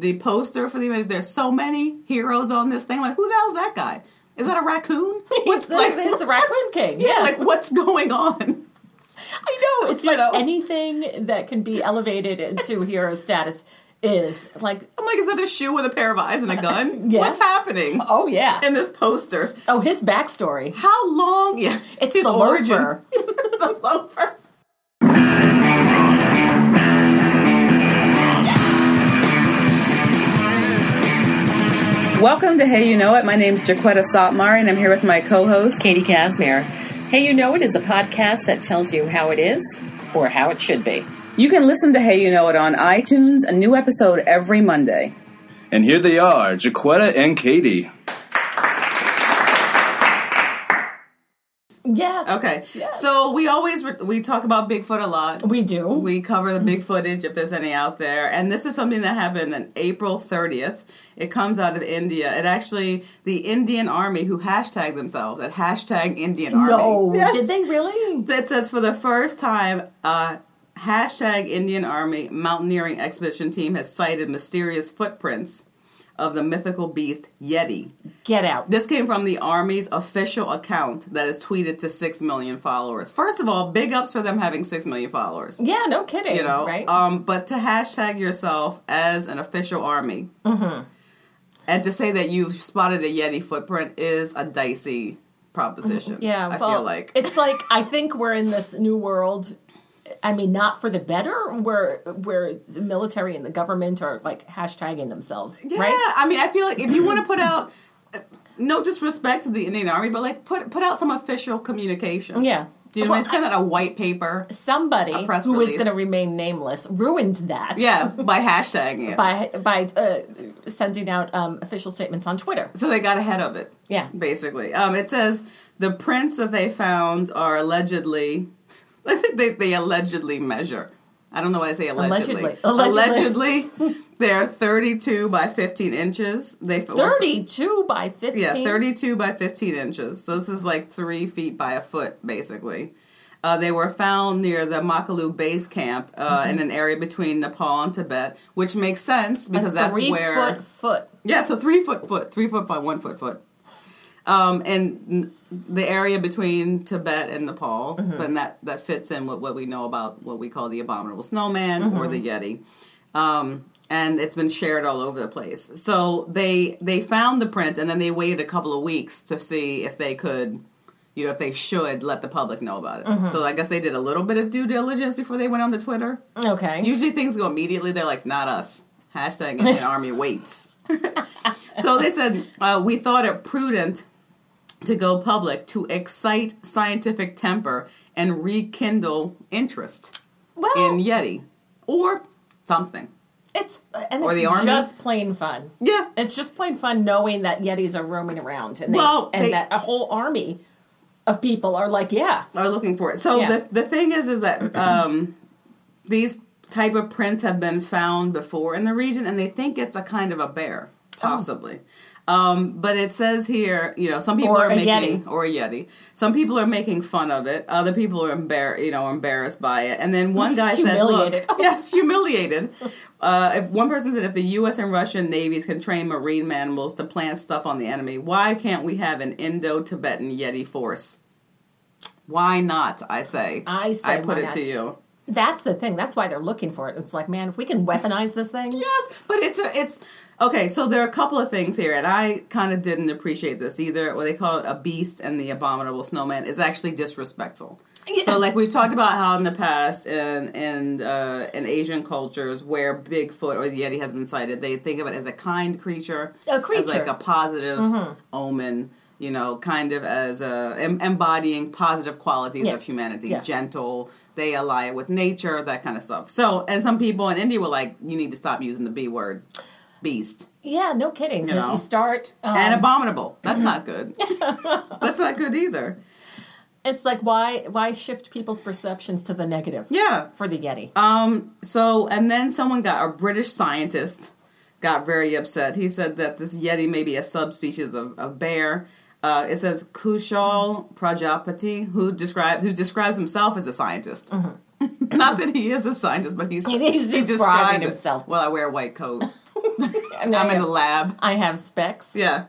the poster for the image. There's so many heroes on this thing. Like, who the hell's that guy? Is that a raccoon? What's the, he's the Raccoon King. Yeah, Yeah, like what's going on? I know. It's You like know? anything that can be elevated into hero status is like, I'm like, is that a shoe with a pair of eyes and a gun? Yeah. What's happening oh yeah. in this poster? Oh, his backstory. How long? Yeah, It's his the origin. loafer. the loafer. Welcome to Hey You Know It. My name is Jaquetta Sotmari, and I'm here with my co-host. Katie Casimir. Hey, you know it is a podcast that tells you how it is or how it should be. You can listen to Hey You Know It on iTunes. A new episode every Monday. And here they are, Jaquetta and Katie. Yes. Okay, Yes. so we always re- we talk about Bigfoot a lot. we do. We cover the big footage if there's any out there. And this is something that happened on April 30th. It comes out of India. It actually, the Indian Army who hashtag themselves at hashtag Indian Army. no, Yes. did they really? It says for the first time, uh, hashtag Indian Army mountaineering expedition team has sighted mysterious footprints of the mythical beast Yeti. Get out. This came from the Army's official account that is tweeted to 6 million followers. First of all, big ups for them having 6 million followers Yeah, no kidding. you know right? um but to hashtag yourself as an official army Mm-hmm. and to say that you've spotted a yeti footprint is a dicey proposition yeah, i well, feel like it's like I think we're in this new world. I mean, not for the better, where where the military and the government are like hashtagging themselves, yeah right? i mean i feel like if you want to put out no disrespect to the indian army but like put put out some official communication Yeah. do you know Well, I out a white paper Somebody who is release. going to remain nameless ruined that. yeah by hashtagging it By by uh, sending out um, official statements on Twitter. so they got ahead of it Yeah. basically. Um, it says the prints that they found are allegedly, I think they, they allegedly measure. I don't know why I say allegedly. Allegedly. Allegedly. they're 32 by 15 inches. They Thirty-two by fifteen. Yeah, 32 by 15 inches. So this is like three feet by a foot, basically. Uh, they were found near the Makalu base camp uh, in an area between Nepal and Tibet, which makes sense because that's three where foot foot. yeah, so three foot foot, three foot by one foot foot. Um, and the area between Tibet and Nepal, but that that fits in with what we know about what we call the abominable snowman or the Yeti. Um, and it's been shared all over the place. So they they found the print, and then they waited a couple of weeks to see if they could, you know, if they should let the public know about it. So I guess they did a little bit of due diligence before they went on to Twitter. Okay. Usually things go immediately. They're like, not us. Hashtag Indian Army waits. so they said, uh, we thought it prudent to go public to excite scientific temper and rekindle interest well, in Yeti or something. it's and Or it's the army? just plain fun. Yeah. It's just plain fun knowing that Yetis are roaming around and they, Well, and they- that a whole army of people are like, yeah, Are looking for it. So Yeah. the the thing is, is that um, these type of prints have been found before in the region, and they think it's a kind of a bear, possibly. Um, but it says here, you know, some people Or are making Yeti. or a yeti. Some people are making fun of it. Other people are embar- you know, embarrassed by it. And then one guy said, "Look, yes, humiliated." Uh, if one person said, "If the U.S. and Russian navies can train marine mammals to plant stuff on the enemy, why can't we have an Indo-Tibetan Yeti force?" Why not? I say. I say I put it not. to you. that's the thing. That's why they're looking for it. It's like, man, if we can weaponize this thing, Yes, but it's a it's okay. So there are a couple of things here, and I kind of didn't appreciate this either. What they call it a beast and the abominable snowman is actually disrespectful. Yeah. So, like we've talked about how in the past, in in uh, in Asian cultures where Bigfoot or the Yeti has been sighted, they think of it as a kind creature, A creature. as like a positive omen. You know, kind of as a em- embodying positive qualities of humanity, Yeah. gentle. They ally it with nature, that kind of stuff. So, and some people in India were like, "You need to stop using the B word, beast." yeah, no kidding. Because know. you start, um, and abominable. That's not good. That's not good either. it's like why why shift people's perceptions to the negative Yeah. for the Yeti? Um. So, and then someone got a British scientist got very upset. He said that this yeti may be a subspecies of, of bear. Uh, it says Kushal Prajapati, who described who describes himself as a scientist. Not that he is a scientist, but he's He's he describing described it. himself. Well, I wear a white coat. I I'm in have- the lab. I have specs. Yeah.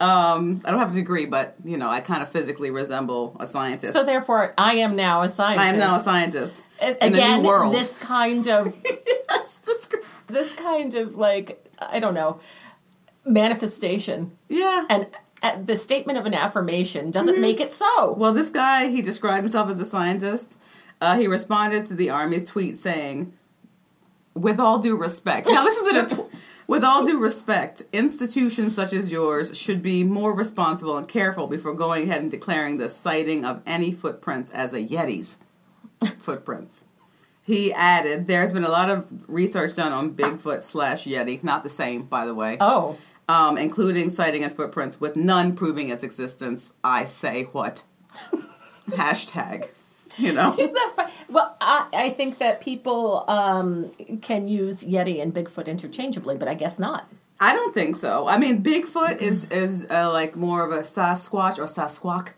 Um, I don't have a degree, but you know, I kind of physically resemble a scientist. So therefore, I am now a scientist. I am now a scientist in Again, the new world. this kind of Yes, this kind of like I don't know manifestation yeah. and uh, the statement of an affirmation doesn't Mm-hmm. make it so. Well, this guy, he described himself as a scientist. Uh, he responded to the Army's tweet saying, with all due respect. Now, this is in a tw- with all due respect, institutions such as yours should be more responsible and careful before going ahead and declaring the sighting of any footprints as a Yeti's footprints. He added, there's been a lot of research done on Bigfoot slash Yeti, not the same, by the way Oh, um, including sighting and footprints with none proving its existence. I say what? Hashtag. You know? Isn't that fun? Well, I, I think that people um, can use Yeti and Bigfoot interchangeably, but I guess not. I don't think so. I mean, Bigfoot is is uh, like more of a Sasquatch or Sasquatch,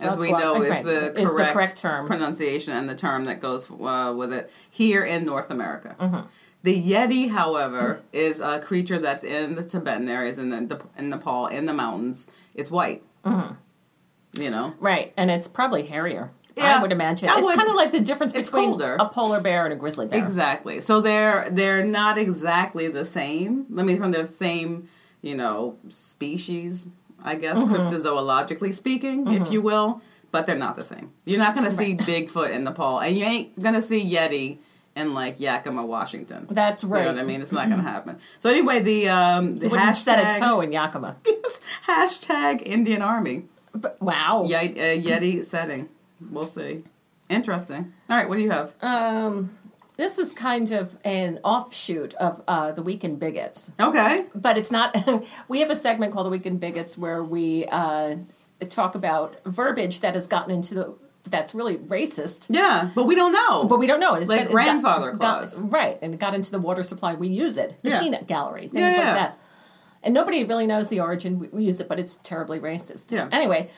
as we know is the is the correct, term. pronunciation and the term that goes uh, with it here in North America. Mm-hmm. The Yeti, however, is a creature that's in the Tibetan areas in the in Nepal in the mountains. It's white. Mm-hmm. You know. Right, and it's probably hairier. Yeah. I would imagine. I it's kind of like the difference between a polar bear and a grizzly bear. Exactly. So they're they're not exactly the same. I mean, from the same you know species, I guess, Mm-hmm. cryptozoologically speaking, if you will. But they're not the same. You're not going to see Bigfoot in Nepal, and you ain't going to see Yeti in like Yakima, Washington. That's right. You know what I mean? It's not going to happen. So anyway, the um the You wouldn't set a hashtag toe in Yakima. hashtag Indian Army But, wow. Ye- uh, Yeti setting. We'll see. Interesting. All right, what do you have? Um, this is kind of an offshoot of uh, the Weekend Bigots. okay. but it's not. we have a segment called the Weekend Bigots where we uh, talk about verbiage that has gotten into the that's really racist, Yeah, but we don't know. but we don't know. It's Like grandfather got, clause. got- right? And it got into the water supply. We use it, the Yeah. peanut gallery, things Yeah, like yeah. that. And nobody really knows the origin. We, we use it, but it's terribly racist. Yeah. Anyway,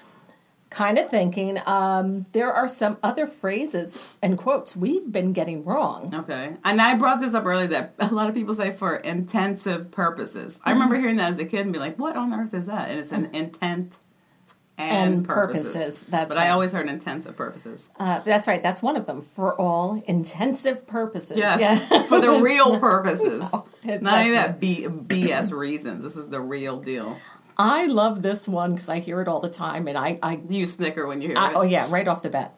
kind of thinking um, there are some other phrases and quotes we've been getting wrong. Okay. And I brought this up earlier that a lot of people say for intensive purposes. I Mm-hmm. remember hearing that as a kid and be like, what on earth is that? And it's an intent and, And purposes. purposes, that's but I always heard intensive purposes. Uh, that's right. That's one of them for all intensive purposes. Yes. Yeah. for the real purposes. it- Not any of that B- BS reasons. This is the real deal. I love this one because I hear it all the time, and I, I, you snicker when you hear I it? oh yeah, right off the bat,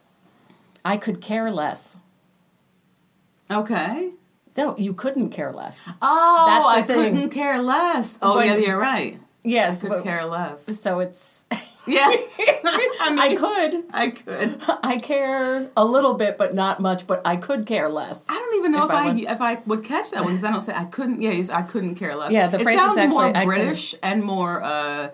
I could care less. Okay. No, you couldn't care less. Oh, That's I thing. couldn't care less. Oh, yeah, you're right. Yes, Could but- care less. so it's Yeah. I, I could, I could. I care a little bit, but not much. But I could care less. I don't even know If if, I I, would- if I would catch that one because I don't say I couldn't. Yeah, I couldn't care less. Yeah, the it phrase is sounds actually, more British and more uh,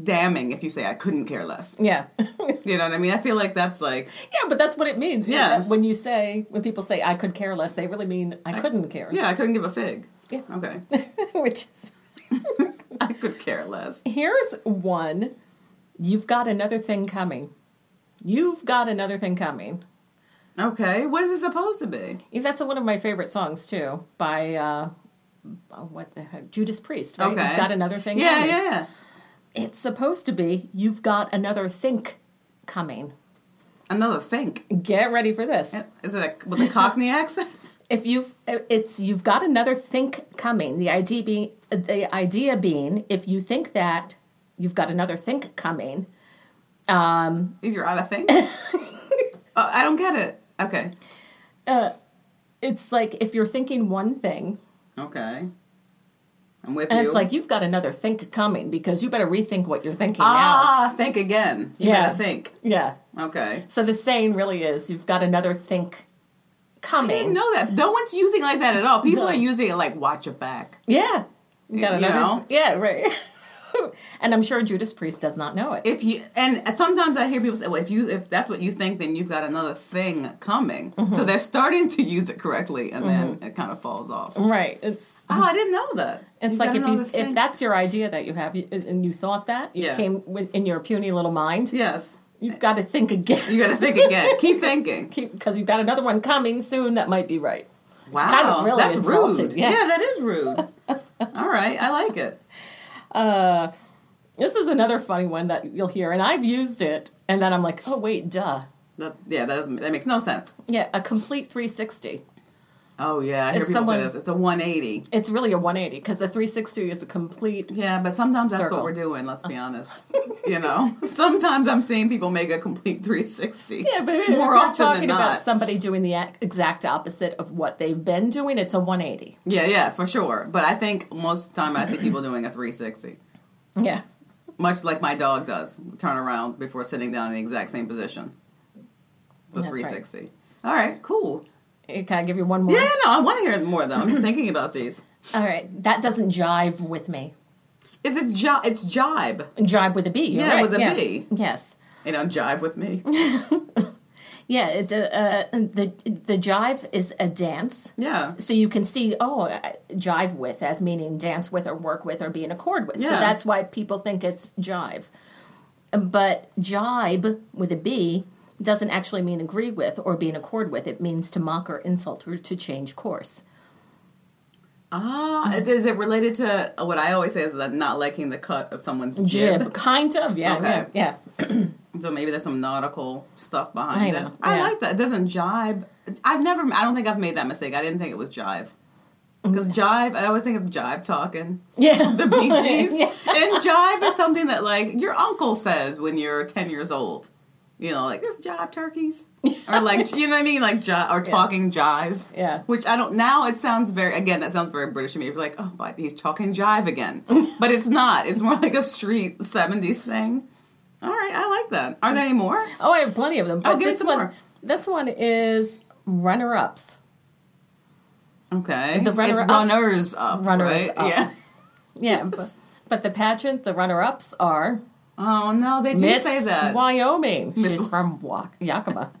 damning if you say I couldn't care less. Yeah, You know what I mean? I feel like that's like yeah, but that's what it means. Yeah. when you say when people say I could care less, they really mean I, couldn't care. yeah, I couldn't give a fig. Yeah. Okay, which is I could care less. Here's one. You've got another thing coming. You've got another thing coming. Okay, what is it supposed to be? If That's one of my favorite songs too, by uh, oh, what the heck, Judas Priest. Right? Okay, You've got another thing. Yeah, coming. yeah, yeah. It's supposed to be. You've got another think coming. Another think. Get ready for this. Is it a, with a Cockney accent? If you've, it's you've got another think coming. The idea being, the idea being, if you think that, you've got another think coming. Is you're out of things? oh, I don't get it. Okay, Uh, It's like if you're thinking one thing, okay. I'm with And you. it's like you've got another think coming because you better rethink what you're thinking now. ah, think again. You Yeah. better think. Yeah. Okay. So the saying really is you've got another think coming. I didn't know that. No one's using it like that at all. People No. are using it like watch it back. Yeah. You got You know? Yeah, right. and I'm sure Judas Priest does not know it. If you and sometimes I hear people say, "Well, if you if that's what you think, then you've got another thing coming." Mm-hmm. So they're starting to use it correctly, and then it kind of falls off. right. It's Oh, I didn't know that. it's You've like if you if that's your idea that you have and you thought that you Yeah. came with, in your puny little mind, yes, you've got to think again. you got to think again. Keep thinking. because you've got another one coming soon that might be right. Wow, kind of really that's insulting, rude. yeah. that is rude. All right, I like it. Uh, this is another funny one that you'll hear, and I've used it, and then I'm like, oh wait, duh. That, yeah, that, that makes no sense. Yeah, a complete 360. Oh yeah, I hear If people someone- say this. It's a 180. It's really a 180 because a 360 is a complete. Yeah, but sometimes that's Circle. what we're doing. Let's be honest. you know, sometimes I'm seeing people make a complete 360. Yeah, but if more you're often talking than about not. somebody doing the exact opposite of what they've been doing, it's a 180. Yeah, yeah, for sure. But I think most of the time I see people doing a 360. Yeah. Much like my dog does, turn around before sitting down in the exact same position. The That's right. 360. All right, cool. Can I give you one more? Yeah, no, I want to hear more though. I'm just thinking about these. All right. That doesn't jive with me. Is it ji- It's jibe. Jive with a B. You're Yeah, right. with a yeah. B. Yes. You know, jive with me. Yeah. It, uh, uh, the the jive is a dance. Yeah. So you can see, oh, uh, jive with as meaning dance with or work with or be in accord with. Yeah. So that's why people think it's jive. But jibe with a B doesn't actually mean agree with or be in accord with. It means to mock or insult or to change course. Ah, is it related to what I always say is that not liking the cut of someone's Jib, jib? kind of, yeah, Okay. yeah, yeah. So maybe there's some nautical stuff behind I it. I like that. It doesn't jibe. I've never. I don't think I've made that mistake. I didn't think it was jive. Because jive, I always think of jive talking. Yeah. The Bee Gees. Yeah. And jive is something that like your uncle says when you're ten years old. You know, like this jive turkeys, or like you know what I mean, like jive or talking jive. Yeah. Which I don't. Now it sounds very. Again, that sounds very British to me. You're like, oh, but he's talking jive again, but it's not. It's more like a street '70s thing. All right, I like that. Are there any more? Oh, I have plenty of them. Oh, but Oh, give me this some one, more. this one is runner ups. Okay, The runner it's up- runners up. Runners right? up. Yeah. Yeah, but, but the pageant, the runner ups are Oh no, they do Miss say that. Wyoming. Miss- She's from Wa- Yakima.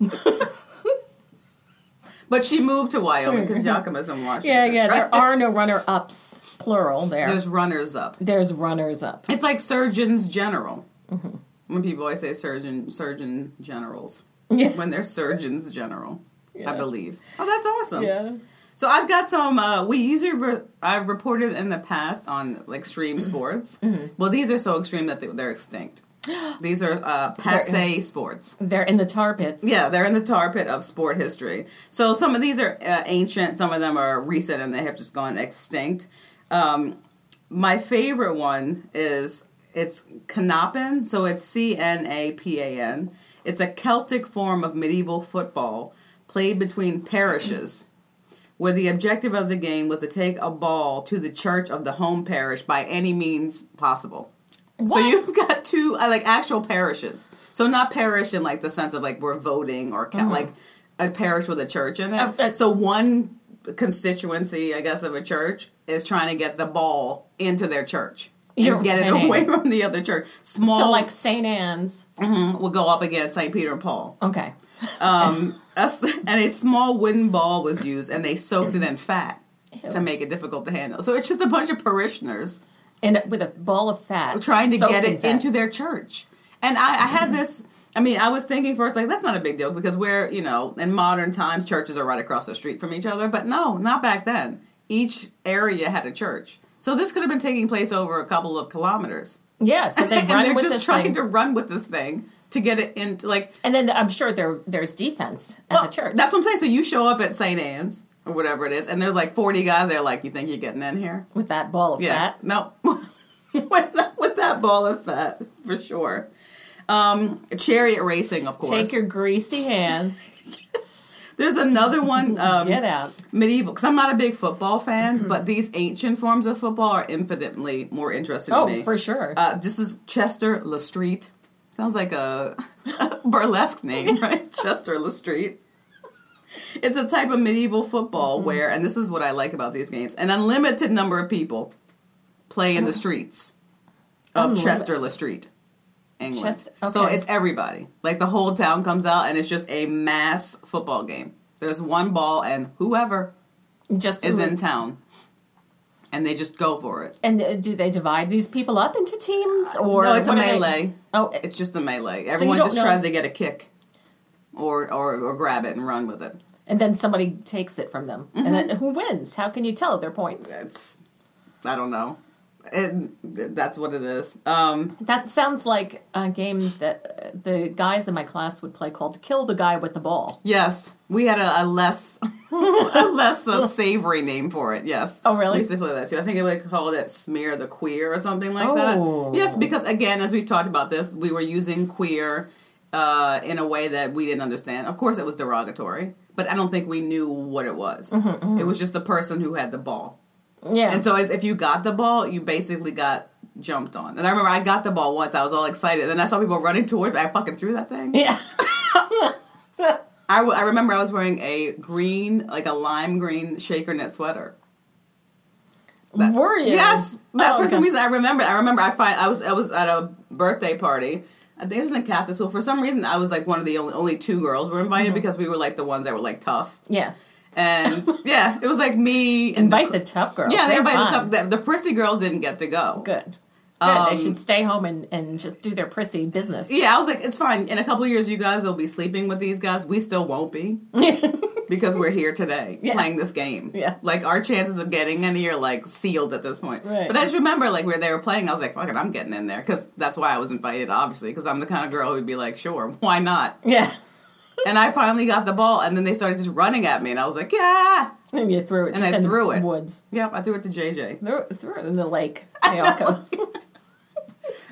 But she moved to Wyoming because Yakima's in Washington. yeah, yeah. right? There are no runner ups, plural. There. There's runners up. There's runners up. It's like surgeons general. Mm-hmm. When people always say surgeon surgeon generals. Yeah. When they're surgeons general, I believe. Oh, that's awesome. Yeah. So I've got some. Uh, we usually re- I've reported in the past on like extreme Mm-hmm. sports. Well, these are so extreme that they, they're extinct. These are uh, passe sports. They're in the tar pits. Yeah, they're in the tar pit of sport history. So some of these are uh, ancient, some of them are recent, and they have just gone extinct. Um, my favorite one is it's Cnapan, so it's C N A P A N. It's a Celtic form of medieval football played between parishes, where the objective of the game was to take a ball to the church of the home parish by any means possible. So you've got two uh, like actual parishes. So not parish in like the sense of like we're voting or ca- like a parish with a church in it. Uh, uh, so one constituency, I guess, of a church is trying to get the ball into their church and You're get it away from the other church. Small So like St. Anne's. will go up against St. Peter and Paul. Okay. Um, a and a small wooden ball was used, and they soaked it in fat to make it difficult to handle. So it's just a bunch of parishioners And with a ball of fat. trying to get it fat. into their church. And I, I had this. I mean, I was thinking first, like, that's not a big deal because we're, you know, in modern times, churches are right across the street from each other. But no, not back then. Each area had a church. So this could have been taking place over a couple of kilometers. Yeah, so they and run they're with just this trying thing. to run with this thing to get it into, like, And then I'm sure there there's defense at well, the church. That's what I'm saying. So you show up at St. Anne's or whatever it is, and there's like 40 guys there, like, you think you're getting in here? with that ball of Yeah. fat. No. with, that, with that ball of fat, for sure. Um, chariot racing, of course. Take your greasy hands, There's another one, um, get out. medieval, because I'm not a big football fan, Mm-hmm. but these ancient forms of football are infinitely more interesting Oh, to me. for sure. Uh, this is Chester Le Street. Sounds like a burlesque name, right? Chester Le Street. It's a type of medieval football Mm-hmm. where, and this is what I like about these games, an unlimited number of people play in the streets of Unlimited. Chester Le Street, England. Chester- So it's everybody. Like the whole town comes out, and it's just a mass football game. There's one ball, and whoever Just is in town, and they just go for it. And uh, do they divide these people up into teams or no, it's a are they- melee. Oh, it- It's just a melee. Everyone don't just know- tries to get a kick, or, or or grab it and run with it. and then somebody takes it from them, and Mm-hmm. then who wins? How can you tell their points? That's I don't know. It, that's what it is. Um, That sounds like a game that uh, the guys in my class would play called "Kill the Guy with the Ball." yes, we had a, a less a less savory name for it. Yes. Oh, really? We used to play that too. I think it would call it "Smear the Queer" or something like Oh. that. Yes, because again, as we've talked about this, we were using queer uh, in a way that we didn't understand. Of course, it was derogatory, but I don't think we knew what it was. Mm-hmm, It was just the person who had the ball. Yeah, And so, as if you got the ball, you basically got jumped on. And I remember I got the ball once. I was all excited, and I saw people running toward me. I fucking threw that thing. yeah. I, w- I remember I was wearing a green, like a lime green shaker knit sweater. That- Were you? Yes, that Oh, for some okay. reason I remember. I remember I find I was I was at a birthday party. I think this is in Catholic school. For some reason, I was like one of the only only two girls were invited Mm-hmm. because we were like the ones that were like tough. Yeah. And yeah, it was like me and Invite the tough girls. yeah, they invited the tough. The, the prissy girls didn't get to go. Good. Good. Um, they should stay home and, and just do their prissy business. Yeah, I was like, it's fine. In a couple of years, you guys will be sleeping with these guys. We still won't be because we're here today Yeah. playing this game. Yeah. like our chances of getting any are like sealed at this point. Right. But I just remember like where they were playing, I was like, fuck it, I'm getting in there because that's why I was invited, obviously, because I'm the kind of girl who'd be like, sure, why not? Yeah. And I finally got the ball, and then they started just running at me, and I was like, yeah, And you threw it And I in threw the it. woods. yeah. I threw it to JJ. Threw, threw it in the lake. They all go-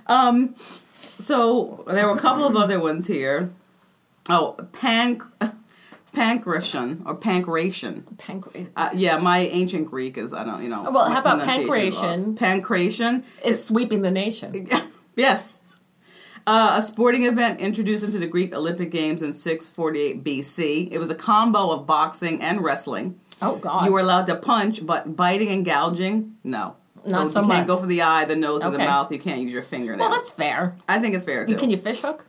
Um, so there were a couple of other ones here. Oh, panc, pancration or pancration. Pancreas. Uh, yeah, my ancient Greek is I don't you know. Well, how about pancration? Pancration, Is sweeping the nation. yes. Uh, a sporting event introduced into the Greek Olympic Games in 648 BC. It was a combo of boxing and wrestling. Oh God. You were allowed to punch, but biting and gouging, no. Not so you can't go for the eye, the nose, or the Okay. mouth. You can't use your fingernails. well, that's fair. I think it's fair too. Can you fish hook?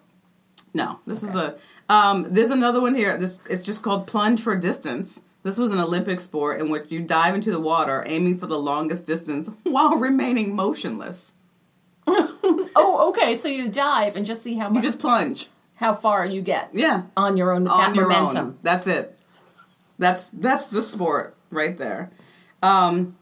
No, this is a. Um, there's another one here. This it's just called plunge for distance. This was an Olympic sport in which you dive into the water, aiming for the longest distance while remaining motionless. Oh, okay. So you dive and just see how much. You just plunge. how far you get Yeah, on your own. on that your momentum. own. That's it. That's that's the sport right there. Um,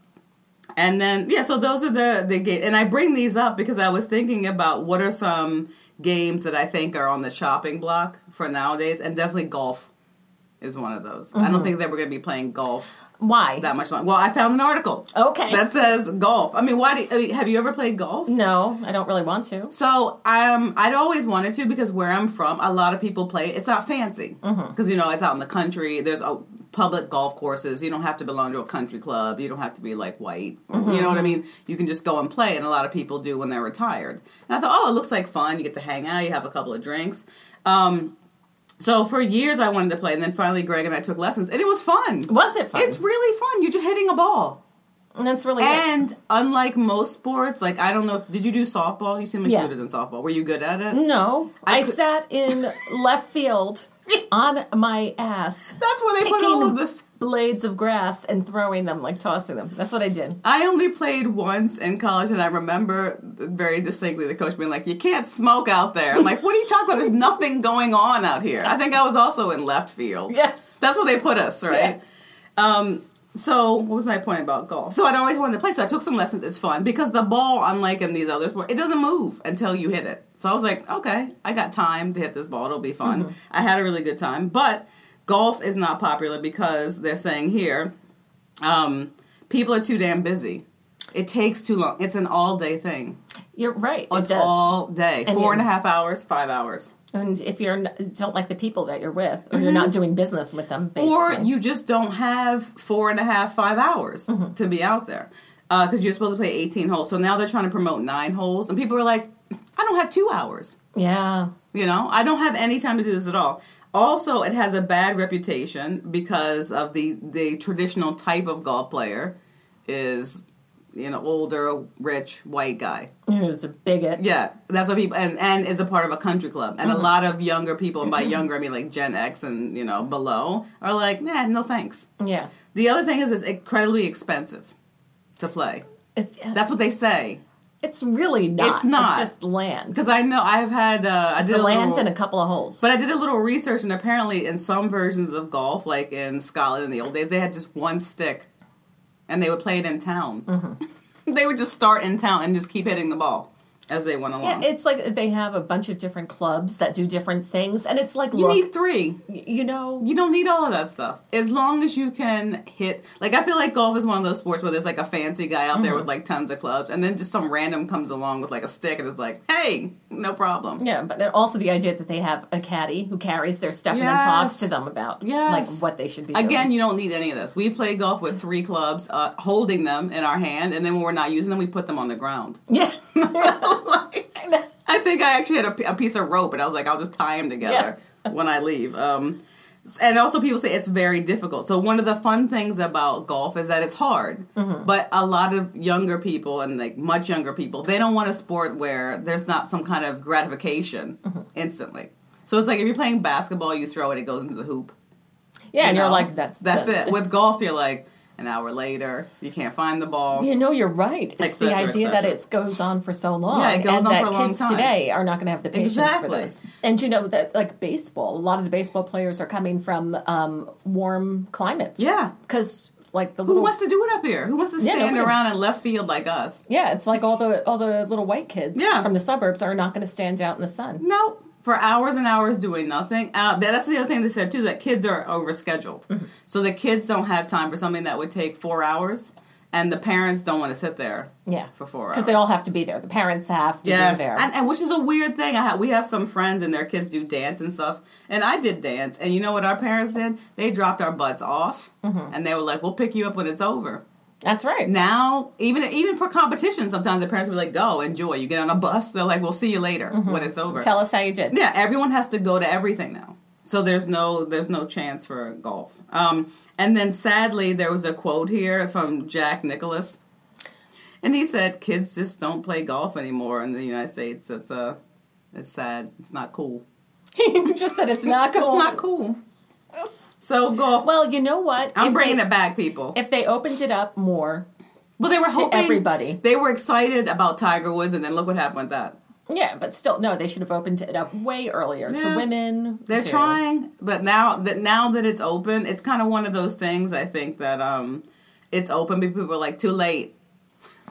and then yeah, so those are the the games, and I bring these up because I was thinking about what are some games that I think are on the chopping block for nowadays, and definitely golf is one of those. I Mm-hmm. don't think that we're going to be playing golf Why? that much longer. Well, I found an article okay. that says golf. I mean, why? Do you, I mean, have you ever played golf? no, I don't really want to. So um, I'd always wanted to because where I'm from, a lot of people play. It's not fancy because you know it's out in the country. There's a public golf courses. You don't have to belong to a country club. You don't have to be like white. Or, You know what I mean? You can just go and play, and a lot of people do when they're retired. And I thought, oh, it looks like fun. You get to hang out. You have a couple of drinks. Um, so for years I wanted to play, and then finally Greg and I took lessons, and it was fun. Was it fun? It's really fun. You're just hitting a ball. And that's really it. And unlike most sports, like I don't know if did you do softball? You seem like Yeah. you did in softball. Were you good at it? No, I I, could- sat in left field on my ass, That's where they put all of this. Blades of grass and throwing them, like tossing them. That's what I did. I only played once in college, and I remember very distinctly the coach being like, "You can't smoke out there." I'm like, "What are you talking about? There's nothing going on out here." I think I was also in left field. Yeah. that's where they put us, right? Um, so what was my point about golf? So I'd always wanted to play, so I took some lessons. It's fun because the ball, unlike in these other sports, it doesn't move until you hit it. So I was like, okay, I got time to hit this ball. It'll be fun. I had a really good time, but golf is not popular because they're saying here, um, people are too damn busy. It takes too long. It's an all day thing. You're right. It It's does. all day. And Four you- and a half hours, five hours. and if you're don't like the people that you're with, or you're not doing business with them, basically. Mm-hmm. Or you just don't have four and a half, five hours Mm-hmm. to be out there. Because you're supposed to play 18 holes. So now they're trying to promote nine holes. And people are like, I don't have two hours. yeah, You know, I don't have any time to do this at all. Also, it has a bad reputation because of the the traditional type of golf player is, you know, older, rich, white guy. was a bigot. Yeah, that's what people and and is a part of a country club, and a mm-hmm. lot of younger people, and by younger I mean like Gen X and you know below, are like, nah, no thanks. Yeah, The other thing is it's incredibly expensive to play. it's That's what they say. It's really not. It's not. It's just land. Because I know I have had uh, I It's did a land little, and a couple of holes. But I did a little research, and apparently, in some versions of golf, like in Scotland in the old days, they had just one stick, and they would play it in town. they would just start in town and just keep hitting the ball as they went along. Yeah, it's like they have a bunch of different clubs that do different things, and it's like, you look, need three. you know, You don't need all of that stuff. As long as you can hit, like I feel like golf is one of those sports where there's like a fancy guy out there Mm-hmm. with like tons of clubs, and then just some random comes along with like a stick and it's like, hey, no problem. yeah, but also the idea that they have a caddy who carries their stuff and then talks to them about Yes. like what they should be doing. Again, you don't need any of this. We play golf with three clubs, uh, holding them in our hand, and then when we're not using them, we put them on the ground. yeah, Like, I think I actually had a piece of rope, and I was like, I'll just tie them together when I leave. Um, and also, people say it's very difficult. So one of the fun things about golf is that it's hard. But a lot of younger people, and like much younger people, they don't want a sport where there's not some kind of gratification instantly. So it's like if you're playing basketball, you throw it, it goes into the hoop. yeah, you and you're like, that's that's the- it. With golf, you're like an hour later, you can't find the ball. You know, you're right. It's the idea that it goes on for so long. Yeah, it goes and on that for a long kids time. today are not going to have the patience Exactly. for this. And you know that like baseball, a lot of the baseball players are coming from um, warm climates. Yeah. because like the Who wants to do it up here? Who wants to stand nobody. around in left field like us? yeah, it's like all the all the little white kids Yeah. from the suburbs are not going to stand out in the sun. Nope. For hours and hours doing nothing. Uh, that's the other thing they said too. That kids are overscheduled, Mm-hmm. so the kids don't have time for something that would take four hours, and the parents don't want to sit there. Yeah, For four hours because they all have to be there. The parents have to Yes, be there. and, and which is a weird thing. I we have some friends and their kids do dance and stuff, and I did dance, and you know what our parents did? They dropped our butts off, Mm-hmm. and they were like, "We'll pick you up when it's over." That's right. Now, even even for competition, sometimes the parents will be like, "Go, enjoy." You get on a bus, they're like, "We'll see you later when it's over." Mm-hmm. Tell us how you did. Yeah, everyone has to go to everything now. So there's no there's no chance for golf. Um, and then sadly, there was a quote here from Jack Nicklaus, and he said, "Kids just don't play golf anymore in the United States. It's uh, it's sad. It's not cool. he just said it's not cool. It's not cool." So golf. Well, you know what? I'm If bringing they- it back, people. If they opened it up more, well, they were to hoping everybody. They were excited about Tiger Woods, and then look what happened with that. Yeah, but still, no. They should have opened it up way earlier Yeah. to women. They're to- trying, but now that now that it's open, it's kind of one of those things. I think that um, it's open, but people are like too late.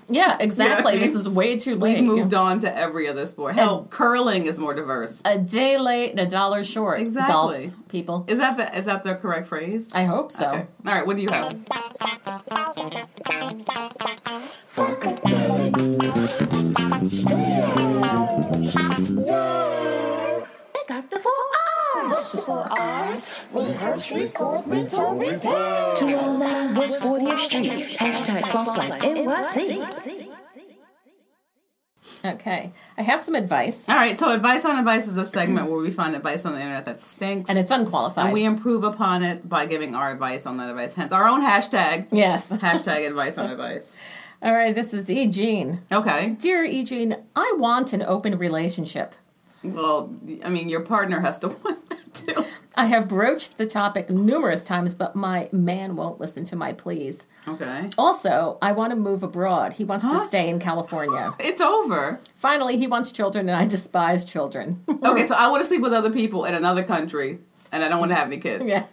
Yeah, exactly. Yeah. This is way too We've late. moved on to every other sport. Hell, curling is more diverse. A day late and a dollar short. Exactly. Golf people. Is that the is that the correct phrase? I hope so. Okay. All right. What do you have? got the four R's. The four R's. Rehearse, record, retort, repeat. 209 West 40th Street. Hashtag Golf Life NYC. Okay. I have some advice, All right. So, advice on advice is a segment where we find advice on the internet that stinks, and it's unqualified. and we improve upon it by giving our advice on that advice. Hence, our own hashtag. yes. Hashtag advice on advice. All right. This is E. Jean. Okay. Dear E. Jean, I want an open relationship. Well, I mean, your partner has to want that too. I have broached the topic numerous times, but my man won't listen to my pleas. Okay. Also, I want to move abroad. He wants to stay in California. It's over. Finally, he wants children, and I despise children. Okay, so I want to sleep with other people in another country, and I don't want to have any kids. yeah.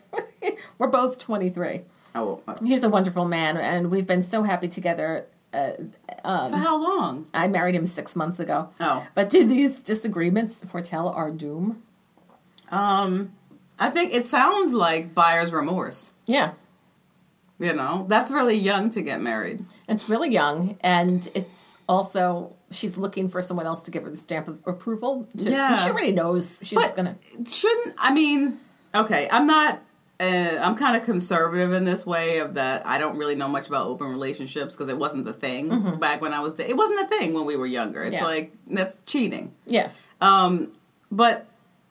We're both 23. Oh, uh, He's a wonderful man, and we've been so happy together. for how long? I married him six months ago. Oh. But do these disagreements foretell our doom? Um, I think it sounds like buyer's remorse. Yeah. You know, that's really young to get married. It's really young, and it's also, she's looking for someone else to give her the stamp of approval. To, Yeah. She already knows she's But to. shouldn't I mean? Okay, I'm not. Uh, I'm kind of conservative in this way of that. I don't really know much about open relationships because it wasn't the thing back when I was. It wasn't a thing when we were younger. It's Mm-hmm. Yeah. like that's cheating. Yeah. Um, but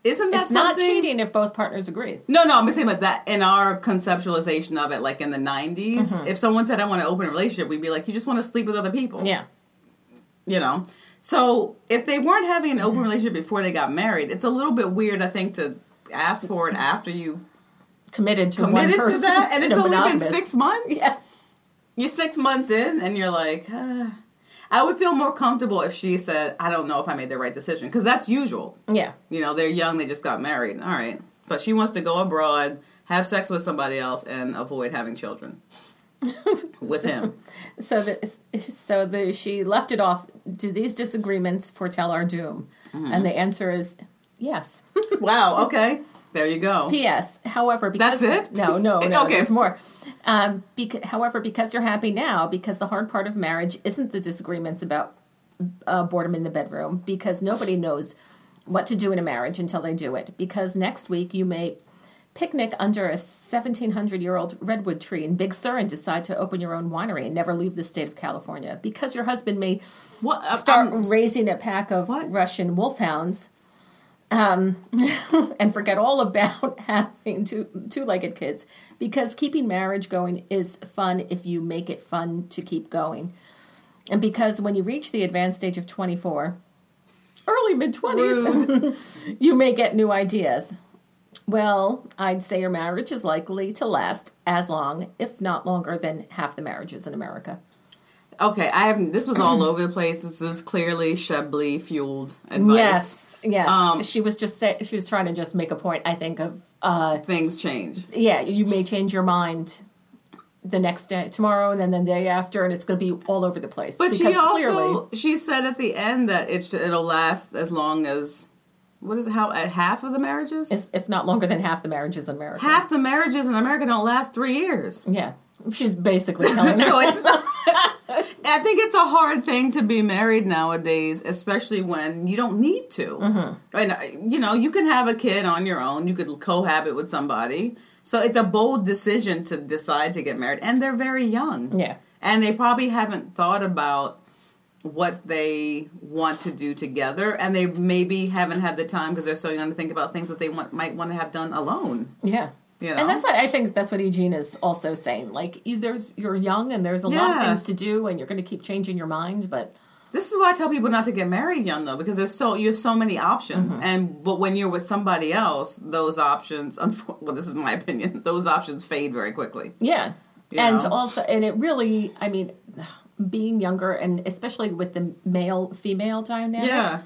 isn't that It's not cheating if both partners agree. No, no, I'm just saying like that in our conceptualization of it, like in the 90s, if someone said I want to open a relationship, we'd be like, you just want to sleep with other people. Yeah. You know? So if they weren't having an open relationship before they got married, it's a little bit weird, I think, to ask for it after you Committed to one committed person. to that. And it's only been six months. Yeah. You're six months in, and you're like, ah. I would feel more comfortable if she said, I don't know if I made the right decision. Because that's usual. Yeah. You know, they're young, they just got married. All right. But she wants to go abroad, have sex with somebody else, and avoid having children. with him. So the, so the, she left it off. Do these disagreements foretell our doom? Mm-hmm. And the answer is yes. Wow. Okay. There you go. P.S. However, because That's it? No, no, no. Okay. There's more. Um, bec- however, because you're happy now, because the hard part of marriage isn't the disagreements about uh, boredom in the bedroom, because nobody knows what to do in a marriage until they do it. Because next week you may picnic under a 1700 year old redwood tree in Big Sur and decide to open your own winery and never leave the state of California. Because your husband may What? uh, start um, raising a pack of What? Russian wolfhounds um, and forget all about having two two-legged kids because keeping marriage going is fun if you make it fun to keep going. And because when you reach the advanced stage of 24, early mid 20s, you may get new ideas. Well, I'd say your marriage is likely to last as long, if not longer, than half the marriages in America. Okay, I have. This was all over the place. This is clearly Chablis fueled advice. Yes, yes. Um, she was just say, she was trying to just make a point. I think of uh, Things change. yeah, you may change your mind the next day, tomorrow, and then the day after, and it's going to be all over the place. But she also she said at the end that it's it'll last as long as what is it? How at half of the marriages? if not longer than half the marriages in America. half the marriages in America don't last three years. Yeah, she's basically telling her. no, it's not, I think it's a hard thing to be married nowadays, especially when you don't need to. Mm-hmm. And uh, you know, you can have a kid on your own. You could cohabit with somebody. So it's a bold decision to decide to get married, and they're very young. Yeah. and they probably haven't thought about what they want to do together, and they maybe haven't had the time because they're so young to think about things that they want, might want to have done alone. Yeah. You know? And that's what I think that's what Eugene is also saying. Like there's you're young and there's a lot of things to do and you're going to keep changing your mind, but This is why I tell people not to get married young though, because there's so you have so many options, Mm-hmm. and but when you're with somebody else, those options, well, this is my opinion, those options fade very quickly. Yeah. You and know? also, and it really, I mean, being younger and especially with the male female dynamic, Yeah,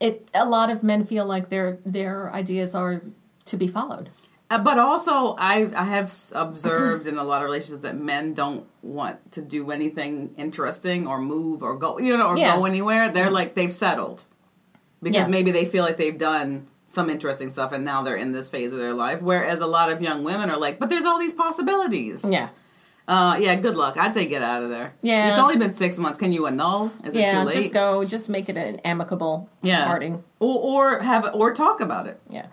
it a lot of men feel like their their ideas are to be followed. Uh, but also I I have observed in a lot of relationships that men don't want to do anything interesting or move or go you know or Yeah. go anywhere. They're like they've settled because Yeah. maybe they feel like they've done some interesting stuff and now they're in this phase of their life. Whereas a lot of young women are like, but there's all these possibilities. Yeah. Uh, yeah, good luck. I'd say get out of there. Yeah. It's only been six months. Can you annul? Is it too late? just go, just make it an amicable Yeah. parting. Or, or have or talk about it. Yeah.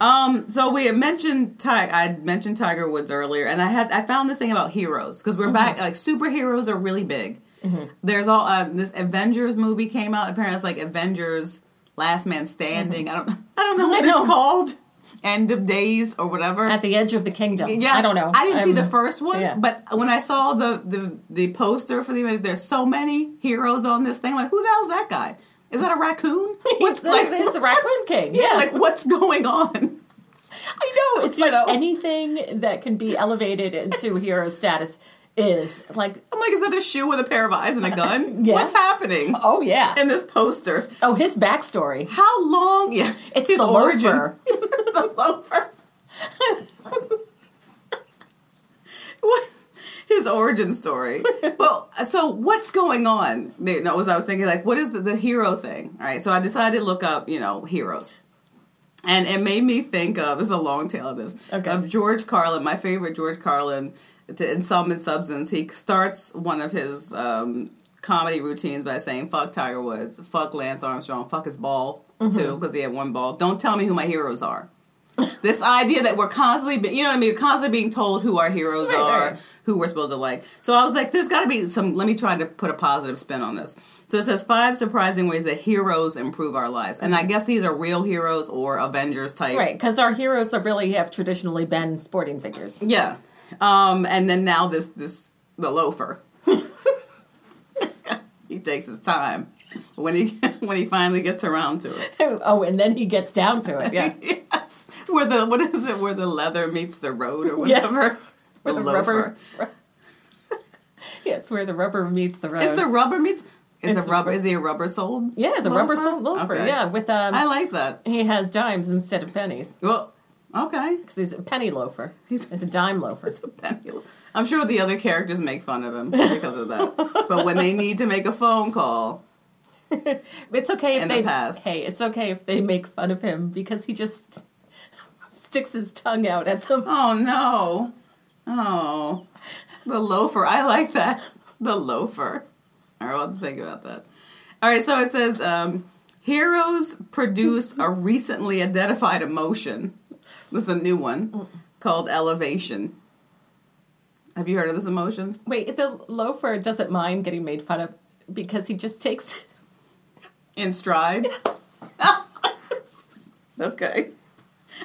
Um, so we had mentioned Ti- I mentioned Tiger Woods earlier, and I had I found this thing about heroes because we're back like superheroes are really big. There's all uh, this Avengers movie came out. Apparently, it's like Avengers Last Man Standing. I don't I don't know what I know. it's called. End of Days or whatever. At the edge of the kingdom. Yeah, I don't know. I didn't see I'm- the first one, yeah. but when I saw the, the the poster for the Avengers, there's so many heroes on this thing. Like, who the hell's that guy? Is that a raccoon? The- he's the Raccoon King, yeah. like what's going on? I know. It's You like know? anything that can be elevated into hero status is like, I'm like, is that a shoe with a pair of eyes and a gun? Yeah. What's happening oh yeah. in this poster? Oh, his backstory. How long? Yeah, It's his the origin. loafer. the loafer. what? His origin story. well, so what's going on? You know, as I was thinking, like, what is the, the hero thing? All right, so I decided to look up, you know, heroes. And it made me think of, this is a long tail of this, Okay. of George Carlin, my favorite George Carlin, to, in Sum and Substance. He starts one of his um, comedy routines by saying, fuck Tiger Woods, fuck Lance Armstrong, fuck his ball, Mm-hmm. too, because he had one ball. Don't tell me who my heroes are. This idea that we're constantly, be- you know what I mean, we're constantly being told who our heroes Right, are, right. who we're supposed to like. So I was like, there's got to be some. Let me try to put a positive spin on this. So it says five surprising ways that heroes improve our lives, and I guess these are real heroes or Avengers type. Right, because our heroes are really have traditionally been sporting figures. Yeah. Um, and then now this this the loafer. he takes his time when he when he finally gets around to it. oh, and then he gets down to it. Yeah. yes. Where the what is it? Where the leather meets the road or Yeah. whatever. Where the rubber. yes, where the rubber meets the road. Is the rubber meets? Is It's a rubber? Is he a rubber soled? yeah, it's a rubber sole loafer. Okay. Yeah, with um, I like that. he has dimes instead of pennies Well, okay. because he's a penny loafer. He's- He's a dime loafer. It's a penny. I'm sure the other characters make fun of him because of that. but when they need to make a phone call, It's okay if In the they past. hey, it's okay if they make fun of him because he just sticks his tongue out at them. oh no, oh, the loafer. I like that. The loafer. All right, I'll have to think about that. All right, so it says um, heroes produce a recently identified emotion. This is a new one called elevation. Have you heard of this emotion? Wait, the loafer doesn't mind getting made fun of because he just takes In stride? okay.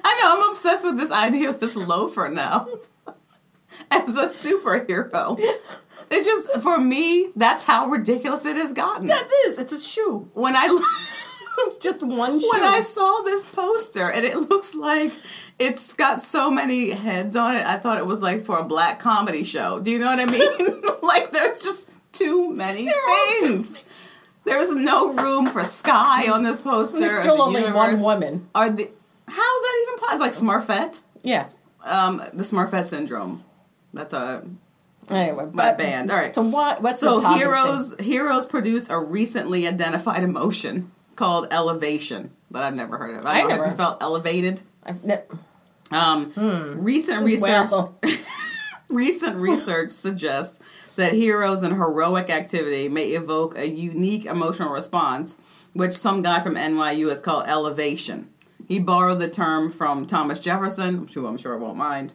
I know, I'm obsessed with this idea of this loafer now as a superhero. It's just, for me, that's how ridiculous it has gotten. That is, it's a shoe. when I It's just one shoe. when I saw this poster and it looks like it's got so many heads on it, I thought it was like for a black comedy show. Do you know what I mean? like there's just too many things. There's no room for sky on this poster. There's still the only universe. one woman. Are the how is that even It's like Smurfette. Yeah. Um, the Smurfette syndrome. That's a Anyway, but, band. All right. So what? What's So the heroes heroes produce a recently identified emotion called elevation that I've never heard of. I don't know, never- Have you felt elevated? I've ne- Um, Recent research Well. recent research suggests that heroes and heroic activity may evoke a unique emotional response, which some guy from NYU has called elevation. He borrowed the term from Thomas Jefferson, who I'm sure won't mind.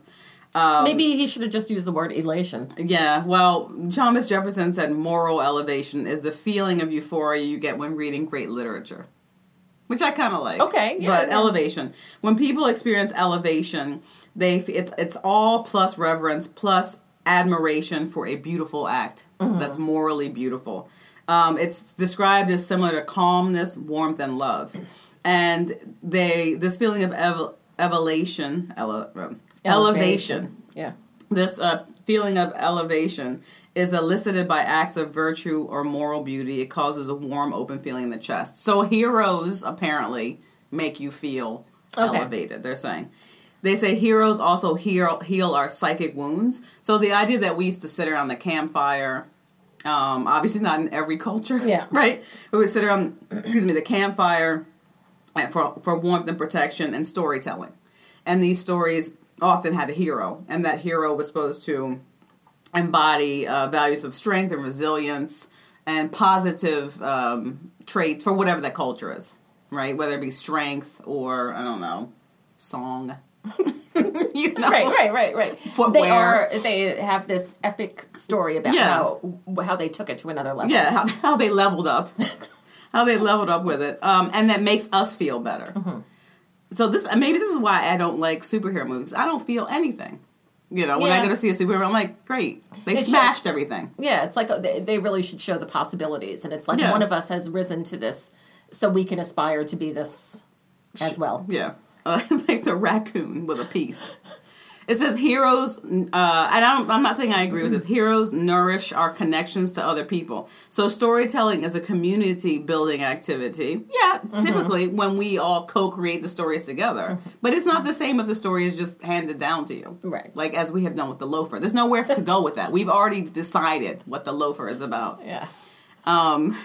Um, Maybe he should have just used the word elation. Yeah, well, Thomas Jefferson said moral elevation is the feeling of euphoria you get when reading great literature, which I kind of like. Okay, yeah, but yeah. elevation. When people experience elevation, they it's it's all plus reverence plus admiration for a beautiful act Mm-hmm. that's morally beautiful. Um, it's described as similar to calmness, warmth, and love, and they this feeling of ev- elevation, ele- um, elevation Yeah. this uh, feeling of elevation is elicited by acts of virtue or moral beauty. It causes a warm, open feeling in the chest. So heroes apparently make you feel Okay. elevated. They're saying. They say heroes also heal heal our psychic wounds. So the idea that we used to sit around the campfire, um, obviously not in every culture, Yeah. right? We would sit around, excuse me, the campfire for for warmth and protection and storytelling. And these stories often had a hero, and that hero was supposed to embody uh, values of strength and resilience and positive um, traits for whatever that culture is, right? Whether it be strength or I don't know, song. you know, Right, right, right, right. They Footwear. are. They have this epic story about Yeah. how how they took it to another level. Yeah, how, how they leveled up, how they leveled up with it, um, and that makes us feel better. So this maybe this is why I don't like superhero movies. I don't feel anything. You know, when I go to see a superhero, I'm like, great, they It should- smashed everything. Yeah, it's like uh, they, they really should show the possibilities, and it's like Yeah. one of us has risen to this, so we can aspire to be this as well. Yeah, uh, like the raccoon with a piece. It says heroes, uh, and I'm, I'm not saying I agree with this. Heroes nourish our connections to other people. So storytelling is a community building activity. Yeah, typically when we all co-create the stories together, but it's not the same if the story is just handed down to you. Right. Like as we have done with the loafer. There's nowhere to go with that. We've already decided what the loafer is about. Yeah. Um,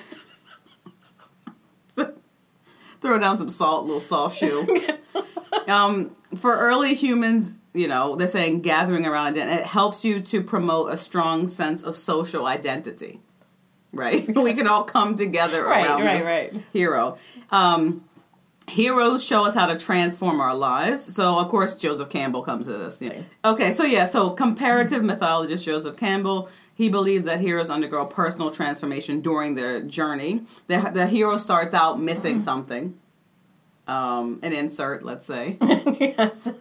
throw down some salt, little soft shoe. um, for early humans, you know, they're saying gathering around it, it helps you to promote a strong sense of social identity. Right? we can all come together Right, around right, this right. hero. Um, heroes show us how to transform our lives. So, of course, Joseph Campbell comes to this. Yeah. Okay, so yeah, so comparative mythologist Joseph Campbell, he believes that heroes undergo personal transformation during their journey. The, the hero starts out missing something, um, an insert, let's say, yes.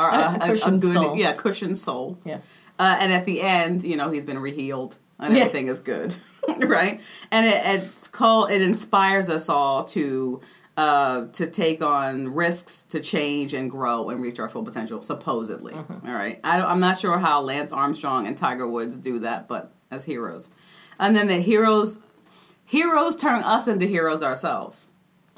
Or a, a, a good, soul. yeah, cushioned soul. Yeah. Uh, and at the end, you know, he's been rehealed and Yeah. everything is good, right? And it, it's called. It inspires us all to uh, to take on risks, to change and grow and reach our full potential. Supposedly, Mm-hmm. All right. I don't, I'm not sure how Lance Armstrong and Tiger Woods do that, but as heroes, and then the heroes heroes turn us into heroes ourselves.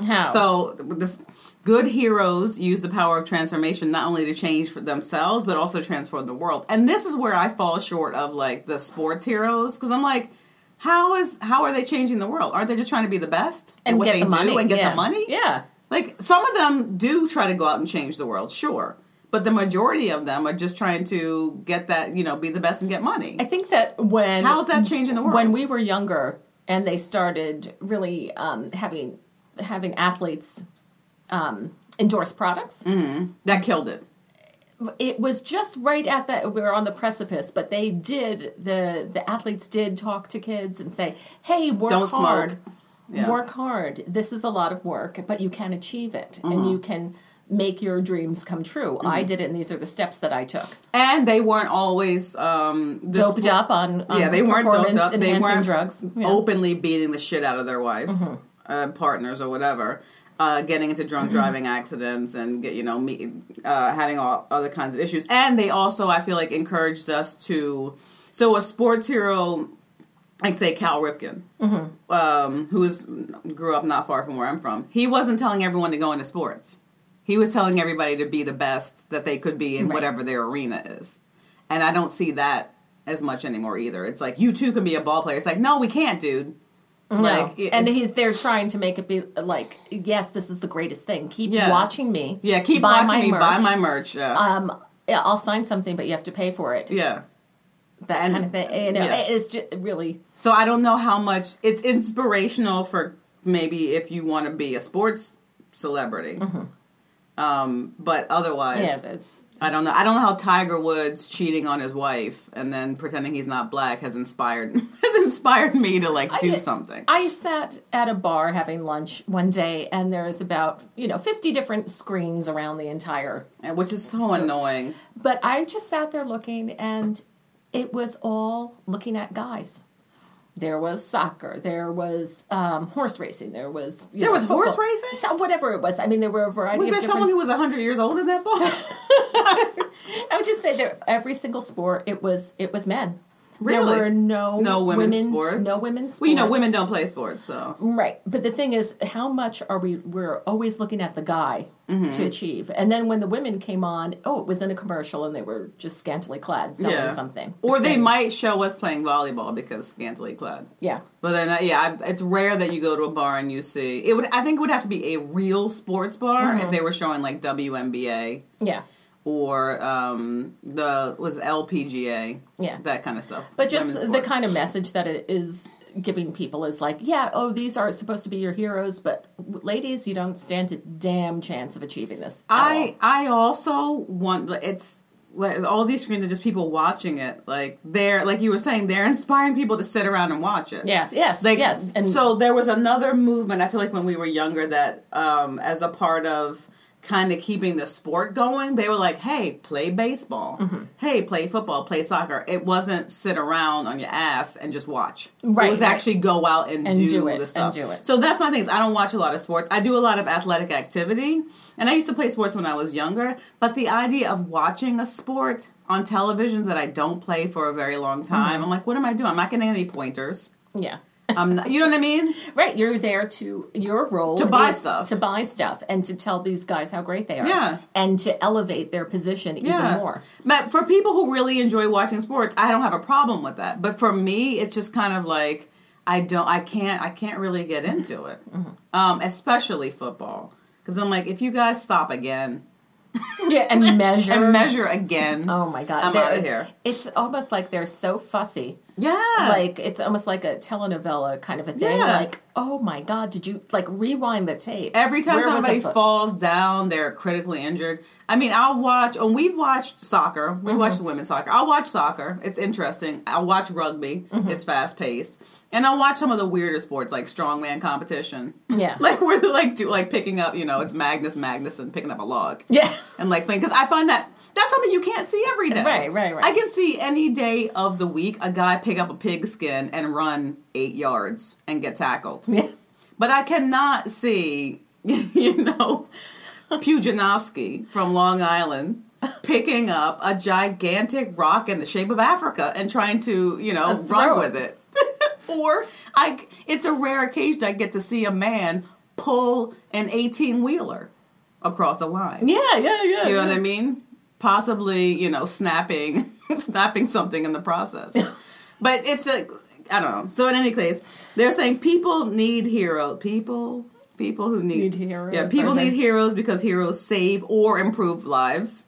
How? So this good heroes use the power of transformation not only to change for themselves but also transform the world. And this is where I fall short of like the sports heroes because I'm like, how is how are they changing the world? Aren't they just trying to be the best and what get they the money do and get yeah. the money? Yeah. Like some of them do try to go out and change the world, sure. But the majority of them are just trying to get that, you know, be the best and get money. I think that when How is that changing the world? When we were younger and they started really um, having having athletes um, endorse products, that killed it. it was just right at that we were on the precipice. But they did the the athletes did talk to kids and say, "Hey, work Don't hard, smoke." Yeah. work hard. This is a lot of work, but you can achieve it, Mm-hmm. and you can." Make your dreams come true. I did it, and these are the steps that I took. And they weren't always um Doped up on, on yeah, they weren't doped up. They weren't drugs. Yeah. openly beating the shit out of their wives, Mm-hmm. uh, partners, or whatever. Uh, getting into drunk Mm-hmm. driving accidents and get you know me, uh, having all other kinds of issues. And they also, I feel like, encouraged us to. So a sports hero, like say Cal Ripken, Mm-hmm. um, who was grew up not far from where I'm from. He wasn't telling everyone to go into sports. He was telling everybody to be the best that they could be in Right. whatever their arena is. And I don't see that as much anymore either. It's like you too can be a ball player. It's like no, we can't, dude. No. Like, and he, they're trying to make it be like, yes, this is the greatest thing. Keep Yeah. watching me. Yeah, keep buy watching my me. Buy merch. my merch. Yeah, Um, yeah, I'll sign something, but you have to pay for it. yeah. That And- kind of thing. You know, yeah. it's just really So I don't know how much it's inspirational for maybe if you want to be a sports celebrity. Um, but otherwise, Mm-hmm. yeah. I don't know. I don't know how Tiger Woods cheating on his wife and then pretending he's not black has inspired has inspired me to like do I- something. I sat at a bar having lunch one day, and there's about you know fifty different screens around the entire. Which is so annoying. But I just sat there looking, and it was all looking at guys. There was soccer. There was um, horse racing. There was you There know, was horse racing? So whatever it was. I mean, there were a variety. Was there someone who was hundred years old in that bar? I would just say that every single sport, it was it was men. Really? There were no no women's women, sports. No women's sports. Well, you know, women don't play sports, so Right, but the thing is, how much are we? We're always looking at the guy Mm-hmm. to achieve, and then when the women came on, oh, it was in a commercial, and they were just scantily clad selling yeah. something, Or they might show us playing volleyball because scantily clad. yeah, But then, uh, yeah, I, it's rare that you go to a bar and you see it. Would I think it would have to be a real sports bar Mm-hmm. if they were showing like WNBA yeah. Or um, the was LPGA, Yeah. that kind of stuff. But just the kind of message that it is giving people is like, yeah, oh, these are supposed to be your heroes, but ladies, you don't stand a damn chance of achieving this. I I also want it's like, all these screens are just people watching it. Like they're like you were saying, they're inspiring people to sit around and watch it. yeah, yes, Like, yes, and so there was another movement. I feel like when we were younger, that um, as a part of kind of keeping the sport going, they were like, "Hey, play baseball. Mm-hmm. Hey, play football. Play soccer." It wasn't sit around on your ass and just watch. Right, It was right. actually go out and, And do, do it, the and stuff. do it. So that's my thing. Is I don't watch a lot of sports. I do a lot of athletic activity, and I used to play sports when I was younger. But the idea of watching a sport on television that I don't play for a very long time, Mm-hmm. I'm like, what am I doing? I'm not getting any pointers. yeah. I'm not, you know what I mean? Right, you're there to your role To buy stuff. to buy stuff, and to tell these guys how great they are, Yeah. and to elevate their position even more. But for people who really enjoy watching sports, I don't have a problem with that. But for me, it's just kind of like I don't, I can't, I can't really get into it, Mm-hmm. um, especially football, because I'm like, if you guys stop again Yeah, and measure and measure again, Oh my god, I'm There outta is- here. It's almost like they're so fussy. Yeah, Like it's almost like a telenovela kind of a thing. Yeah. Like, oh my god, did you like rewind the tape? Every time Where somebody falls down, they're critically injured. I mean, I'll watch, and we've watched soccer. Mm-hmm. We watched women's soccer. I'll watch soccer. It's interesting. I'll watch rugby. Mm-hmm. It's fast paced. And I'll watch some of the weirder sports like strongman competition. Yeah. Like where they're like do like picking up, you know, it's Magnus Magnuson picking up a log. Yeah. And like playing because I find that that's something you can't see every day. Right, right, right. I can see any day of the week a guy pick up a pig skin and run eight yards and get tackled. Yeah. But I cannot see, you know, Pujanovsky from Long Island picking up a gigantic rock in the shape of Africa and trying to, you know, run with it. or I, it's a rare occasion I get to see a man pull an 18 wheeler across the line. Yeah, yeah, yeah. You know what I mean? Possibly, you know, snapping snapping something in the process. but it's a I don't know. So in any case, they're saying people need heroes. People people who need, Need heroes, Yeah, people need heroes because heroes save or improve lives.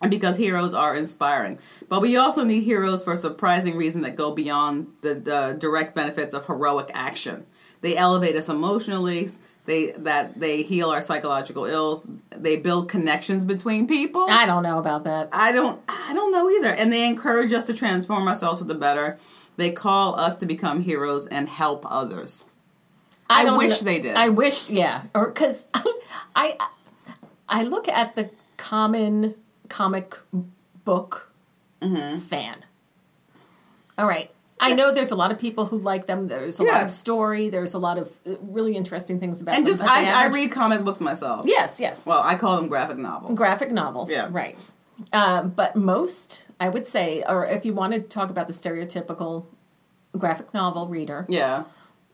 And because heroes are inspiring. But we also need heroes for a surprising reason that go beyond the, the direct benefits of heroic action. They elevate us emotionally, they that they heal our psychological ills, they build connections between people. I don't know about that. I don't I don't know either. And they encourage us to transform ourselves for the better. They call us to become heroes and help others. I don't wish know- they did. I wish, yeah, or because I, I look at the common comic book Mm-hmm. fan. All right, I know there's a lot of people who like them. There's a lot of story. There's a lot of uh, really interesting things about and them. just but the I, I read comic books myself. Yes, yes. Well, I call them graphic novels. graphic novels. Yeah. Right. Um, but most, I would say, or if you want to talk about the stereotypical graphic novel reader, yeah.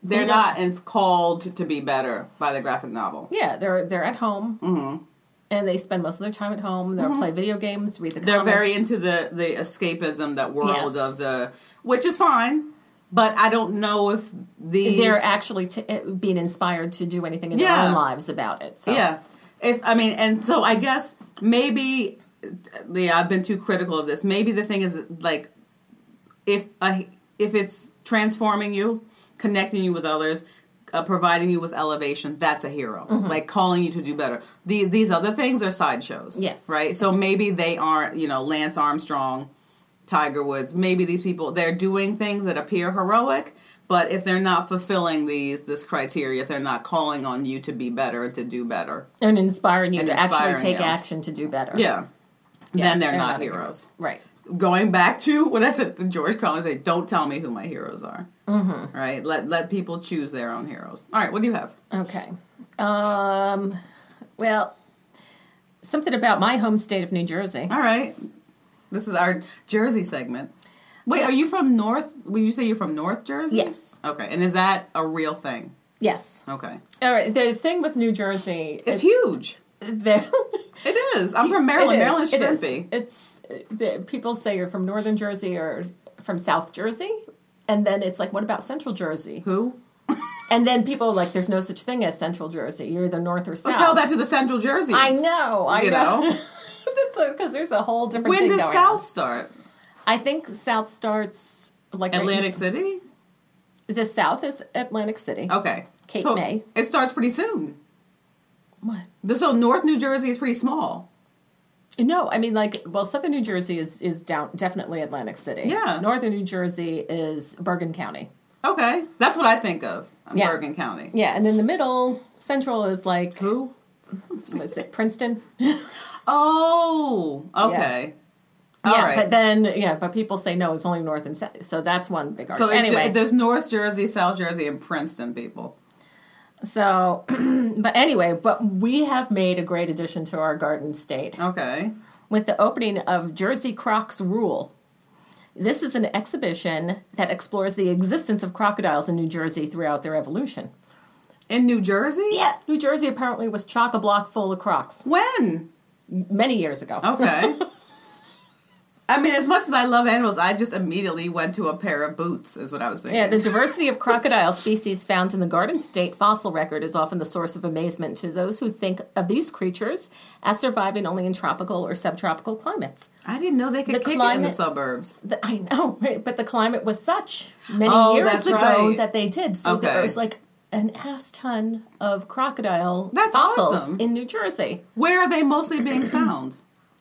They're not called to be better by the graphic novel. yeah, they're they're at home. Mm-hmm. And they spend most of their time at home. They'll play video games, read the They're comics. very into the the escapism, that world Yes. of the which is fine. But I don't know if these They're actually t- eh, being inspired to do anything in Yeah. their own lives about it. So. Yeah. If I mean, and so I guess maybe, yeah, I've been too critical of this. Maybe the thing is like, if I if it's transforming you, connecting you with others, uh, providing you with elevation, that's a hero. Mm-hmm. Like calling you to do better. The, these other things are sideshows. Yes. Right. So maybe they aren't. You know, Lance Armstrong. Tiger Woods, maybe these people they're doing things that appear heroic, but if they're not fulfilling these this criteria, if they're not calling on you to be better and to do better, And inspiring you And to actually take you. action to do better. yeah, Yeah, then they're, not, a heroes. hero. Right. Going back to what I said to George Carlin, say, don't tell me who my heroes are. Mm-hmm. Right? Let let people choose their own heroes. All right, what do you have? Okay. Um, well, something about my home state of New Jersey. All right, this is our Jersey segment. Wait, are you from North? Would you say you're from North Jersey? Yes. Okay, and is that a real thing? Yes. Okay, All right. The thing with New Jersey, it's, huge. There, It is. I'm from Maryland. It is, Maryland's it is. It's the, people say you're from Northern Jersey or from South Jersey, and then it's like, what about Central Jersey? Who? And then people are like, there's no such thing as Central Jersey. You're either North or South. Well, tell that to the Central Jersey. I know. I You know. because there's a whole different. When does South on. start? I think South starts like right- Atlantic City. The South is Atlantic City. Okay. Cape so May. It starts pretty soon. What? So North New Jersey is pretty small. No, I mean like well, Southern New Jersey is is down definitely Atlantic City. Yeah. Northern New Jersey is Bergen County. Okay, that's what I think of. Yeah. Bergen County. Yeah, and in the middle, Central is like Who? what's it, Princeton? Oh, okay. All yeah, right. but then yeah, but people say no, it's only North and South. So that's one big so argument. it's anyway, there's North Jersey, South Jersey, and Princeton people. So but anyway, but we have made a great addition to our garden state. Okay. with the opening of Jersey Crocs Rule. This is an exhibition that explores the existence of crocodiles in New Jersey throughout their evolution. In New Jersey? Yeah, New Jersey apparently was chock a block full of crocs When? many years ago. Okay. I mean, as much as I love animals, I just immediately went to a pair of boots, is what I was thinking. Yeah, the diversity of crocodile species found in the Garden State fossil record is often the source of amazement to those who think of these creatures as surviving only in tropical or subtropical climates. I didn't know they could The kick it in the suburbs. The, I know, right? But the climate was such many Oh, years ago right. that they did. So there was like an ass ton of crocodile That's fossils awesome. in New Jersey. Where are they mostly being found?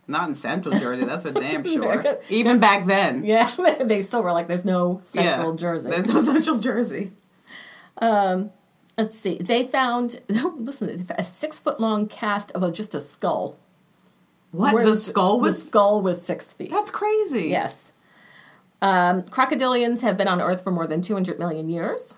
Not in Central Jersey, that's for damn sure. Even back then. Yeah, they still were like, "There's no Central Yeah. Jersey." There's no Central Jersey. Let's see. They found listen, a six foot long cast of a, just a skull. What? Where the skull the was. skull was six feet. That's crazy. Yes. Um, crocodilians have been on Earth for more than 200 million years.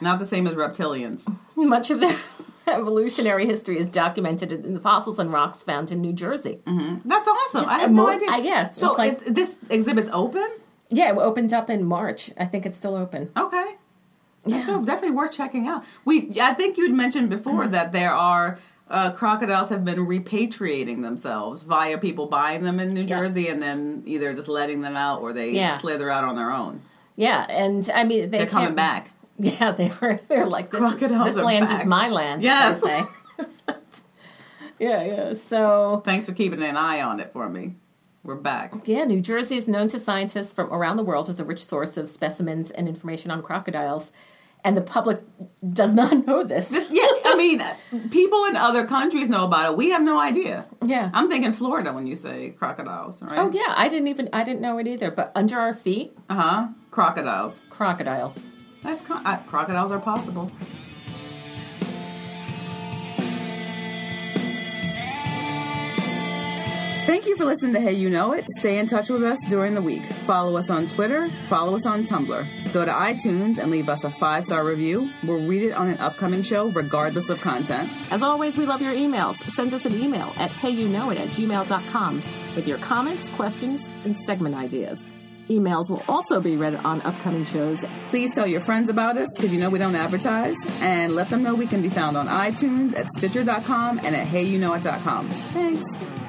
Not the same as reptilians. Much of their evolutionary history is documented in the fossils and rocks found in New Jersey. That's awesome. Just I had no idea. I- yeah, So like- is this exhibit's open? Yeah, it opened up in March. I think it's still open. Okay. Yeah. So definitely worth checking out. We, I think you'd mentioned Mm-hmm. before that there are uh, crocodiles have been repatriating themselves via people buying them in New Yes. Jersey and then either just letting them out or they Yeah. slither out on their own. Yeah, and I mean they They're coming back. Yeah, they were. They're like this. Crocodiles this land back. is my land. Yes. yeah, yeah. So Thanks for keeping an eye on it for me. We're back. Yeah, New Jersey is known to scientists from around the world as a rich source of specimens and information on crocodiles, and the public does not know this. Yeah, I mean, people in other countries know about it. We have no idea. Yeah. I'm thinking Florida when you say crocodiles, right? oh yeah, I didn't even I didn't know it either. But under our feet, Uh huh. Crocodiles. crocodiles. That's con- uh, crocodiles are possible. Thank you for listening to Hey You Know It. Stay in touch with us during the week. Follow us on Twitter, follow us on Tumblr. Go to iTunes and leave us a five star review. We'll read it on an upcoming show, regardless of content. As always, we love your emails. Send us an email at heyyouknowit at gmail.com with your comments, questions, and segment ideas. Emails will also be read on upcoming shows. Please tell your friends about us because you know we don't advertise. And let them know we can be found on iTunes, at Stitcher.com, and at HeyYouKnowIt.com. Thanks.